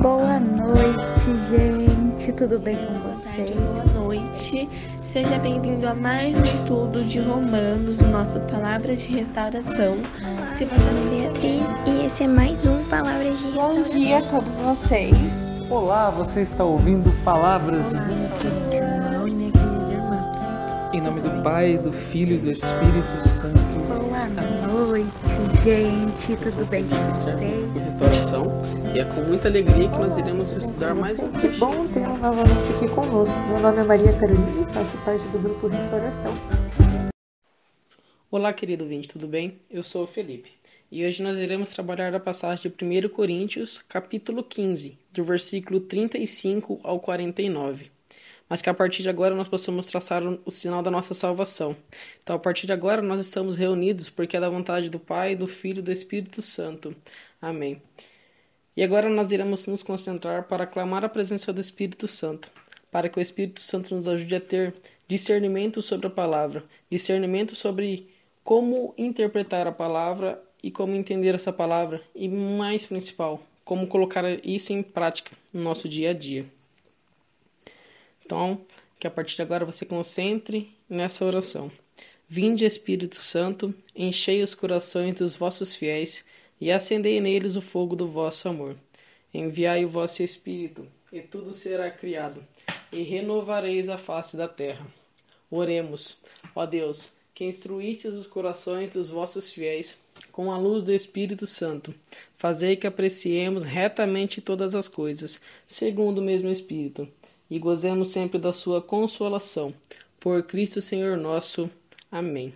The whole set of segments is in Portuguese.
Boa noite, gente. Tudo bem com vocês? Boa noite. Seja bem-vindo a mais um estudo de Romanos do nosso Palavras de Restauração. Se você não Beatriz e esse é mais um Palavras de Restauração. Bom dia a todos vocês. Olá, você está ouvindo Palavras Olá, de Restauração. querida irmã e minha querida irmã. Em nome do Pai, do Filho e do Espírito Santo. Boa noite, gente. Eu sou Tudo bem com vocês? restauração e é com muita alegria que nós iremos estudar mais um Que bom tê-lo novamente aqui conosco. Meu nome é Maria Carolina e faço parte do grupo Restauração. Olá, querido ouvinte, tudo bem? Eu sou o Felipe e hoje nós iremos trabalhar a passagem de 1 Coríntios, capítulo 15, do versículo 35 ao 49. Mas que a partir de agora nós possamos traçar o sinal da nossa salvação. Então, a partir de agora, nós estamos reunidos porque é da vontade do Pai, do Filho e do Espírito Santo. Amém. E agora nós iremos nos concentrar para clamar a presença do Espírito Santo, para que o Espírito Santo nos ajude a ter discernimento sobre a palavra, discernimento sobre como interpretar a palavra e como entender essa palavra, e mais principal, como colocar isso em prática no nosso dia a dia. Então, que a partir de agora você concentre nessa oração. Vinde, Espírito Santo, enchei os corações dos vossos fiéis e acendei neles o fogo do vosso amor. Enviai o vosso Espírito, e tudo será criado, e renovareis a face da terra. Oremos, ó Deus, que instruístes os corações dos vossos fiéis com a luz do Espírito Santo. Fazei que apreciemos retamente todas as coisas, segundo o mesmo Espírito, e gozemos sempre da sua consolação. Por Cristo Senhor nosso. Amém.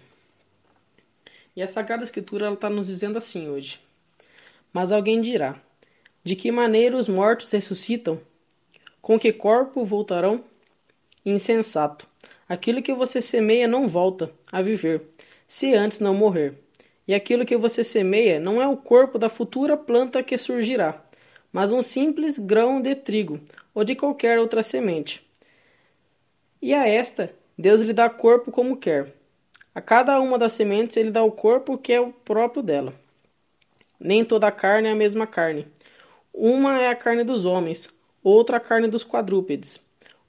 E a Sagrada Escritura está nos dizendo assim hoje. Mas alguém dirá: De que maneira os mortos ressuscitam? Com que corpo voltarão? Insensato. Aquilo que você semeia não volta a viver, se antes não morrer. E aquilo que você semeia não é o corpo da futura planta que surgirá, mas um simples grão de trigo ou de qualquer outra semente. E a esta Deus lhe dá corpo como quer. A cada uma das sementes ele dá o corpo que é o próprio dela. Nem toda a carne é a mesma carne. Uma é a carne dos homens, outra a carne dos quadrúpedes,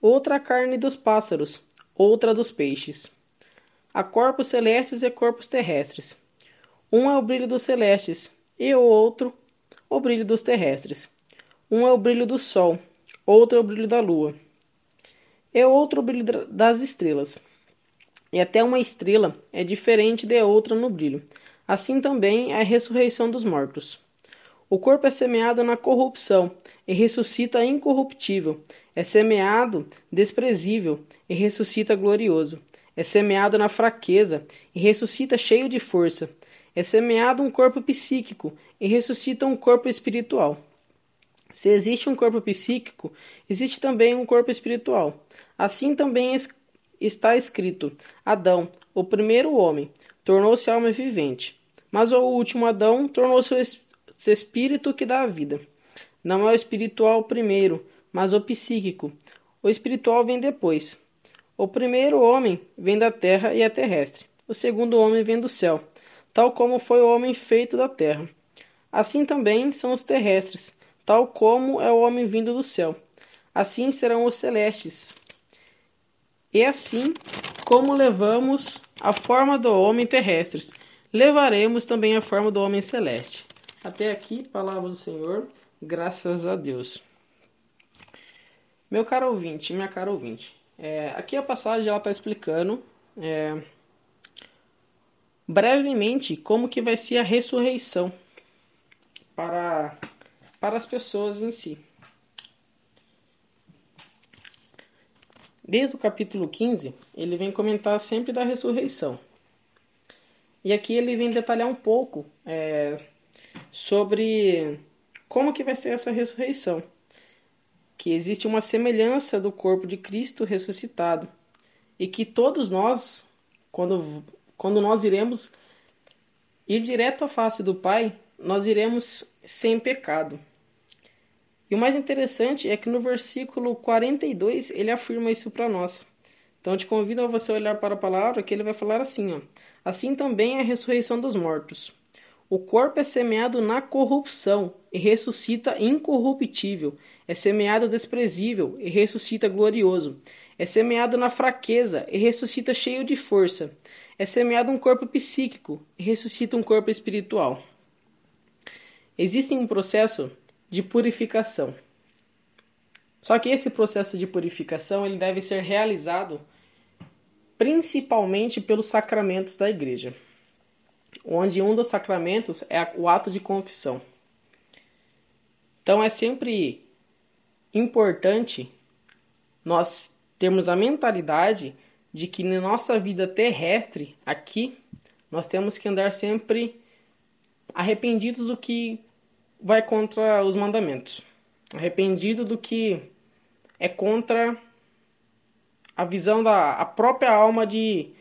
outra a carne dos pássaros, outra dos peixes. Há corpos celestes e corpos terrestres. Um é o brilho dos celestes, e o outro o brilho dos terrestres. Um é o brilho do sol, outro é o brilho da lua, e outro o brilho das estrelas. E até uma estrela é diferente de outra no brilho. Assim também é a ressurreição dos mortos. O corpo é semeado na corrupção e ressuscita incorruptível. É semeado desprezível e ressuscita glorioso. É semeado na fraqueza e ressuscita cheio de força. É semeado um corpo psíquico e ressuscita um corpo espiritual. Se existe um corpo psíquico, existe também um corpo espiritual. Assim também está escrito: Adão, o primeiro homem, tornou-se alma vivente, mas o último Adão tornou-se o espírito que dá a vida. Não é o espiritual primeiro, mas o psíquico. O espiritual vem depois. O primeiro homem vem da terra e é terrestre. O segundo homem vem do céu, tal como foi o homem feito da terra. Assim também são os terrestres, tal como é o homem vindo do céu. Assim serão os celestes. E assim como levamos a forma do homem terrestres, levaremos também a forma do homem celeste. Até aqui, palavra do Senhor, graças a Deus. Meu caro ouvinte, minha cara ouvinte, é, aqui a passagem ela está explicando é, brevemente como que vai ser a ressurreição para, para as pessoas em si. Desde o capítulo 15, ele vem comentar sempre da ressurreição. E aqui ele vem detalhar um pouco é, sobre como que vai ser essa ressurreição. Que existe uma semelhança do corpo de Cristo ressuscitado. E que todos nós, quando, quando nós iremos ir direto à face do Pai, nós iremos sem pecado. E o mais interessante é que no versículo 42 ele afirma isso para nós. Então te convido a você olhar para a palavra que ele vai falar assim, ó. Assim também é a ressurreição dos mortos. O corpo é semeado na corrupção e ressuscita incorruptível. É semeado desprezível e ressuscita glorioso. É semeado na fraqueza e ressuscita cheio de força. É semeado um corpo psíquico e ressuscita um corpo espiritual. Existe um processo de purificação. Só que esse processo de purificação ele deve ser realizado principalmente pelos sacramentos da igreja, onde um dos sacramentos é o ato de confissão. Então é sempre importante nós termos a mentalidade de que na nossa vida terrestre aqui nós temos que andar sempre arrependidos do que vai contra os mandamentos, arrependido do que é contra a visão da a própria alma de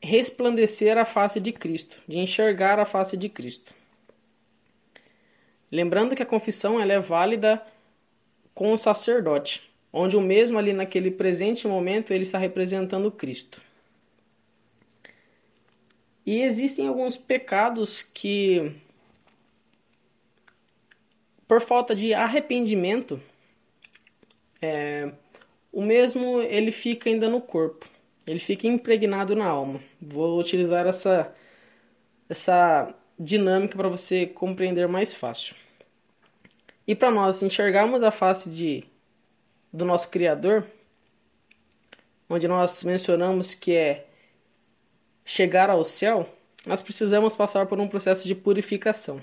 resplandecer a face de Cristo, de enxergar a face de Cristo. Lembrando que a confissão ela é válida com o sacerdote, onde o mesmo ali naquele presente momento ele está representando Cristo. E existem alguns pecados que por falta de arrependimento é, o mesmo ele fica ainda no corpo, ele fica impregnado na alma. Vou utilizar essa, essa dinâmica para você compreender mais fácil. E para nós enxergarmos a face de, do nosso Criador, onde nós mencionamos que é chegar ao céu, nós precisamos passar por um processo de purificação.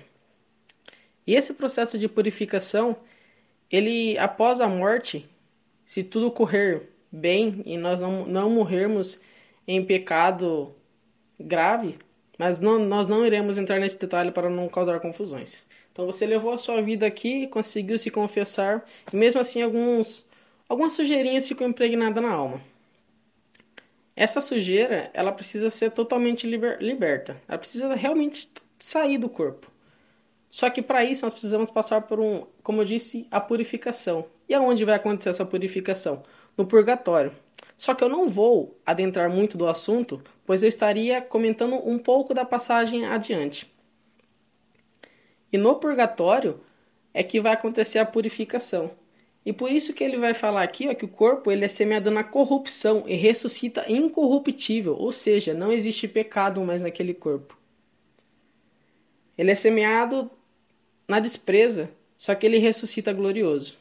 E esse processo de purificação, ele após a morte, se tudo correr bem e nós não, não morrermos em pecado grave, mas não, nós não iremos entrar nesse detalhe para não causar confusões. Então você levou a sua vida aqui, conseguiu se confessar, e mesmo assim alguns, algumas sujeirinhas ficam impregnadas na alma. Essa sujeira, ela precisa ser totalmente liber, liberta. Ela precisa realmente sair do corpo. Só que para isso nós precisamos passar por um, como eu disse, a purificação. E aonde vai acontecer essa purificação? No purgatório. Só que eu não vou adentrar muito do assunto, pois eu estaria comentando um pouco da passagem adiante. E no purgatório é que vai acontecer a purificação. E por isso que ele vai falar aqui ó, que o corpo ele é semeado na corrupção e ressuscita incorruptível, ou seja, não existe pecado mais naquele corpo. Ele é semeado na despreza, só que ele ressuscita glorioso.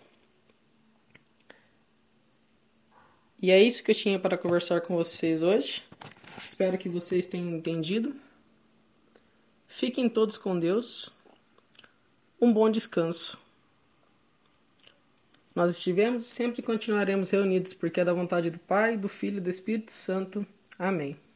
E é isso que eu tinha para conversar com vocês hoje. Espero que vocês tenham entendido. Fiquem todos com Deus. Um bom descanso. Nós estivemos e sempre continuaremos reunidos, porque é da vontade do Pai, do Filho e do Espírito Santo. Amém.